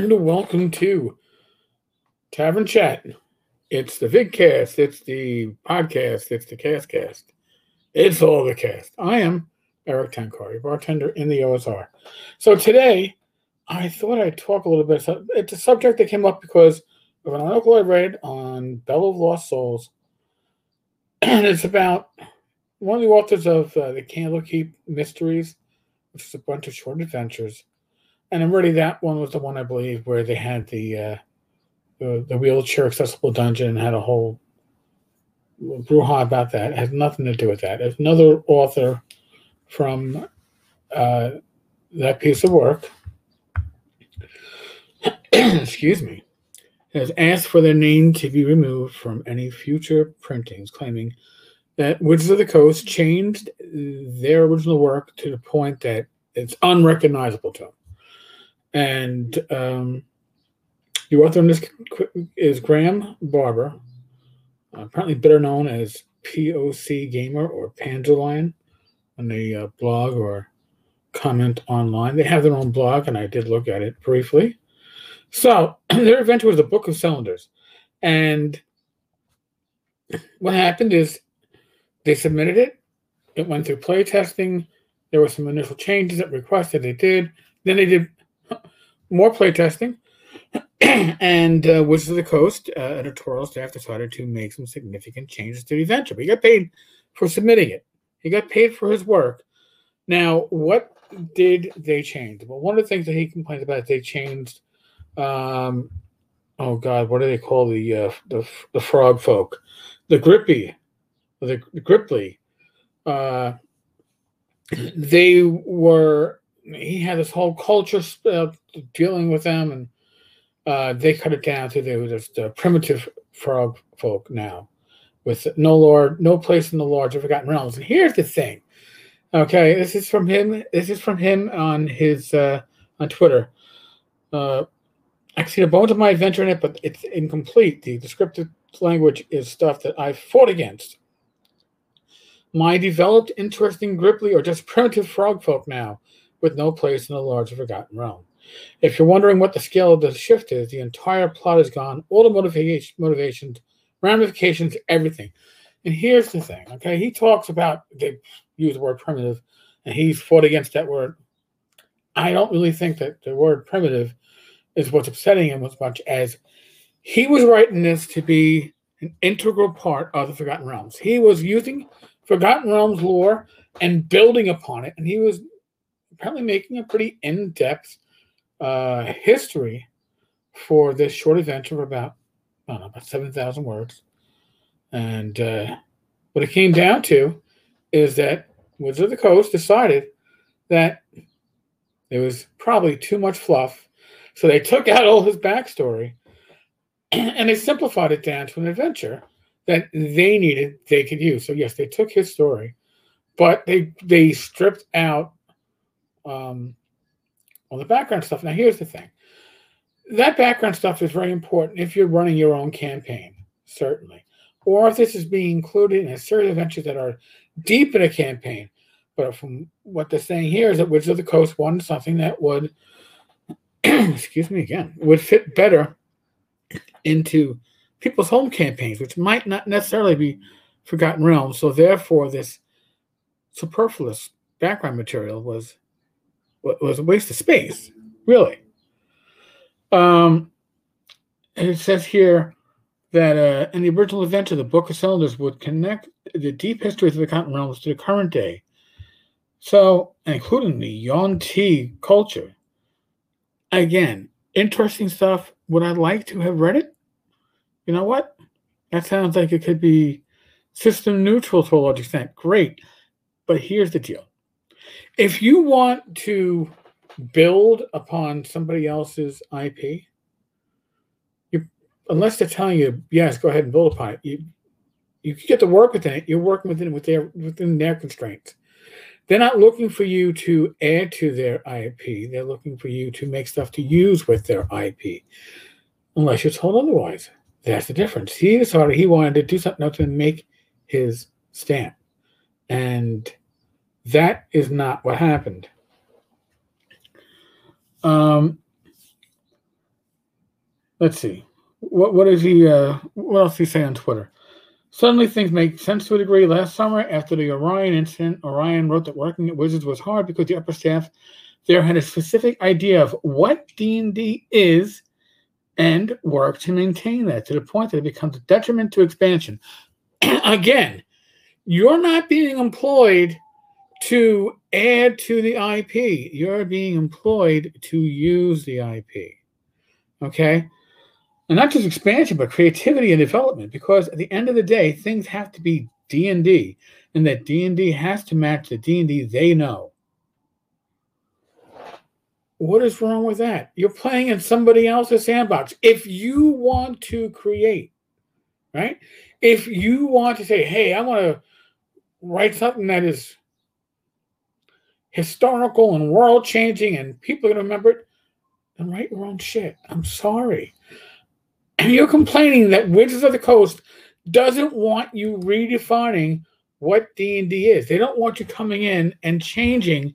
And welcome to Tavern Chat. It's the vidcast, it's the podcast, it's the castcast. It's all the cast. I am Eric Tenkar, bartender in the OSR. So today, I thought I'd talk a little bit. It's a subject that came up because of an article I read on Bell of Lost Souls, and it's about one of the authors of uh, the Candlekeep Mysteries, which is a bunch of short adventures and really that one was the one I believe where they had the uh, the, the wheelchair accessible dungeon and had a whole brouhaha about that. It has nothing to do with that. There's another author from uh, that piece of work. excuse me, has asked for their name to be removed from any future printings, claiming that Wizards of the Coast changed their original work to the point that it's unrecognizable to them. And um, the author on this is Graeme Barber, apparently better known as POC Gamer or Panzerlion on the uh, blog or comment online. They have their own blog, and I did look at it briefly. So their adventure was the Book of Cylinders. And what happened is they submitted it. It went through playtesting. There were some initial changes that were requested they did. Then they did more playtesting, and uh, Wizards of the Coast uh, editorial staff decided to make some significant changes to the adventure. But he got paid for submitting it. He got paid for his work. Now, what did they change? Well, one of the things that he complains about, they changed. Um, oh God, what do they call the uh, the, the frog folk? The grippy, the, the grippli. Uh, they were he had this whole culture uh, dealing with them, and uh, they cut it down to they were just primitive frog folk now, with no lord, no place in the lords of forgotten realms. And here's the thing, okay, this is from him. This is from him on his uh, on Twitter. Uh, I see the bones of my adventure in it, but it's incomplete. The descriptive language is stuff that I fought against. My developed, interesting Grippli or just primitive frog folk now with no place in the larger forgotten realm. If you're wondering what the scale of the shift is, the entire plot is gone, all the motivation, motivations, ramifications, everything. And here's the thing, okay? He talks about they use the word primitive, and he's fought against that word. I don't really think that the word primitive is what's upsetting him as much as he was writing this to be an integral part of the Forgotten Realms. He was using Forgotten Realms lore and building upon it, and he was apparently making a pretty in-depth uh, history for this short adventure of about I don't know about seven thousand words. And uh, what it came down to is that Wizards of the Coast decided that there was probably too much fluff, so they took out all his backstory and they simplified it down to an adventure that they needed they could use. So yes, they took his story, but they they stripped out um, all the background stuff. Now, here's the thing that background stuff is very important if you're running your own campaign, certainly, or if this is being included in a series of adventures that are deep in a campaign. But from what they're saying here is that Wizards of the Coast wanted something that would, excuse me again, would fit better into people's home campaigns, which might not necessarily be Forgotten Realms. So therefore, this superfluous background material was was a waste of space, really. Um, it says here that uh, in the original event of the Book of Cylinders would connect the deep histories of the continent realms to the current day. So, including the Yuan-ti culture. Again, interesting stuff. Would I like to have read it? You know what? That sounds like it could be system neutral to a large extent. Great. But here's the deal if you want to build upon somebody else's IP, you unless they're telling you, yes, go ahead and build upon it, you you get to work within it. You're working within with their within their constraints. They're not looking for you to add to their IP. They're looking for you to make stuff to use with their IP, unless you're told otherwise. That's the difference. He decided he wanted to do something to make his stamp, and that is not what happened. Um, let's see. What what is he? Uh, what else he say on Twitter? Suddenly things make sense to a degree. Last summer, after the Orion incident, Orion wrote that working at Wizards was hard because the upper staff there had a specific idea of what D&D is and worked to maintain that to the point that it becomes a detriment to expansion. Again, you're not being employed to add to the IP. You're being employed to use the IP. Okay? And not just expansion, but creativity and development. Because at the end of the day, things have to be D&D. And that D&D has to match the D&D they know. What is wrong with that? You're playing in somebody else's sandbox. If you want to create, right? If you want to say, hey, I want to write something that is historical and world changing and people are going to remember it, then write your own shit. I'm sorry. And you're complaining that Wizards of the Coast doesn't want you redefining what D&D is. They don't want you coming in and changing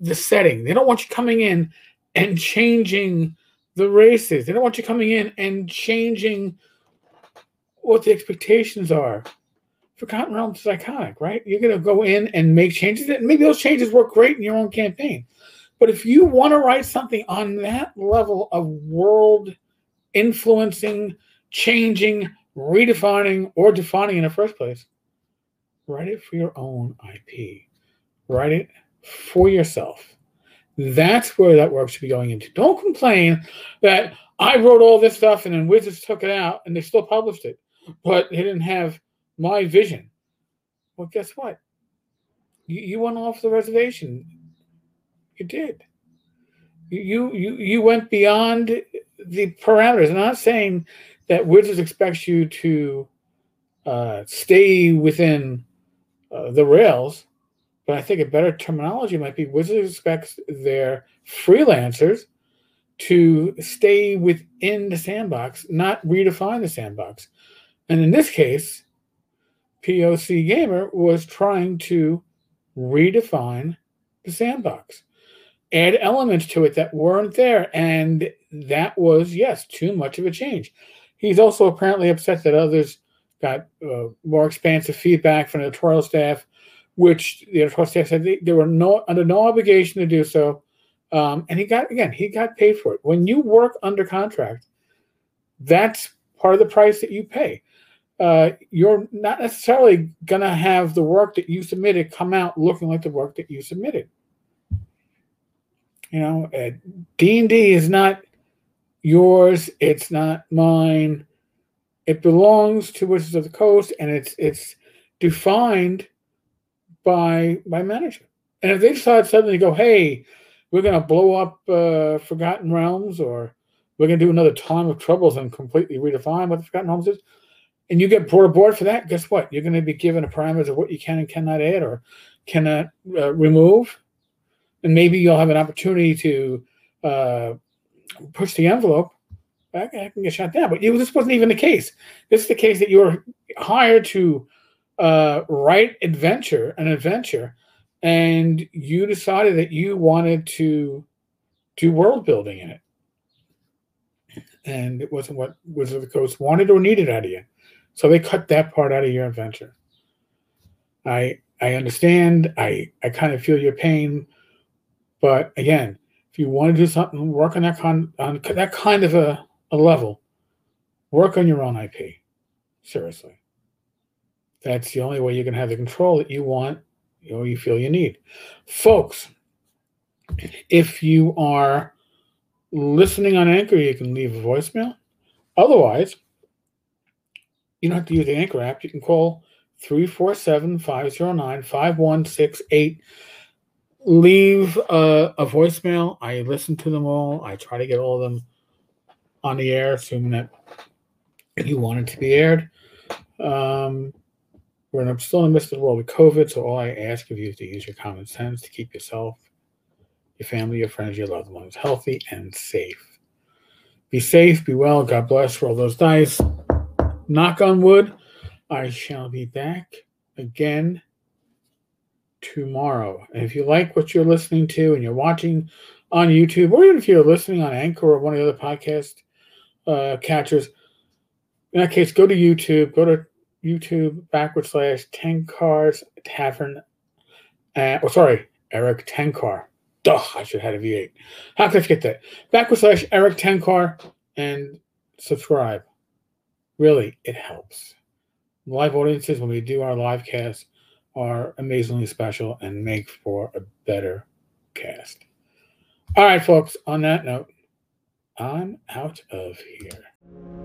the setting. They don't want you coming in and changing the races. They don't want you coming in and changing what the expectations are. Forgotten Realms is iconic, right? You're going to go in and make changes. And maybe those changes work great in your own campaign. But if you want to write something on that level of world influencing, changing, redefining, or defining in the first place, write it for your own IP. Write it for yourself. That's where that work should be going into. Don't complain that I wrote all this stuff and then Wizards took it out and they still published it, but they didn't have my vision. Well, guess what? You, you went off the reservation. You did. You you you went beyond the parameters. I'm not saying that Wizards expects you to uh, stay within uh, the rails, but I think a better terminology might be Wizards expects their freelancers to stay within the sandbox, not redefine the sandbox. And in this case, POC Gamer was trying to redefine the sandbox, add elements to it that weren't there. And that was, yes, too much of a change. He's also apparently upset that others got uh, more expansive feedback from the editorial staff, which the editorial staff said they, they were no, under no obligation to do so. Um, and he got, again, he got paid for it. When you work under contract, that's part of the price that you pay uh, you're not necessarily going to have the work that you submitted come out looking like the work that you submitted. You know, D and D is not yours. It's not mine. It belongs to Wizards of the Coast, and it's it's defined by by management. And if they decide suddenly to go, hey, we're going to blow up uh, Forgotten Realms, or we're going to do another Time of Troubles and completely redefine what the Forgotten Realms is, and you get brought aboard for that, guess what? You're going to be given a parameters of what you can and cannot add or cannot uh, remove. And maybe you'll have an opportunity to uh, push the envelope. I, can get shot down. But you, this wasn't even the case. This is the case that you were hired to uh, write adventure, an adventure, and you decided that you wanted to do world building in it. And it wasn't what Wizard of the Coast wanted or needed out of you. So they cut that part out of your adventure. I I understand. I I kind of feel your pain, but again, if you want to do something, work on that con on that kind of a, a level. Work on your own IP. Seriously. That's the only way you can have the control that you want or you feel you need. Folks, if you are listening on Anchor, you can leave a voicemail. Otherwise, you don't have to use the Anchor app. You can call 347 509 5168. Leave a, a, voicemail. I listen to them all. I try to get all of them on the air, assuming that you want it to be aired. Um, we're in, still in the midst of the world with COVID, so all I ask of you is to use your common sense to keep yourself, your family, your friends, your loved ones healthy and safe. Be safe, be well. God bless. Roll those dice knock on wood, I shall be back again tomorrow. And if you like what you're listening to and you're watching on YouTube, or even if you're listening on Anchor or one of the other podcasts uh, catchers. In that case, go to YouTube. Go to YouTube backward slash Tenkar's Tavern. Uh, oh, sorry, Eric Tenkar. Duh, I should have had a V8. How could I forget that? Backward slash Eric Tenkar and subscribe. Really, it helps. Live audiences, when we do our live cast, are amazingly special and make for a better cast. All right, folks, on that note, I'm out of here.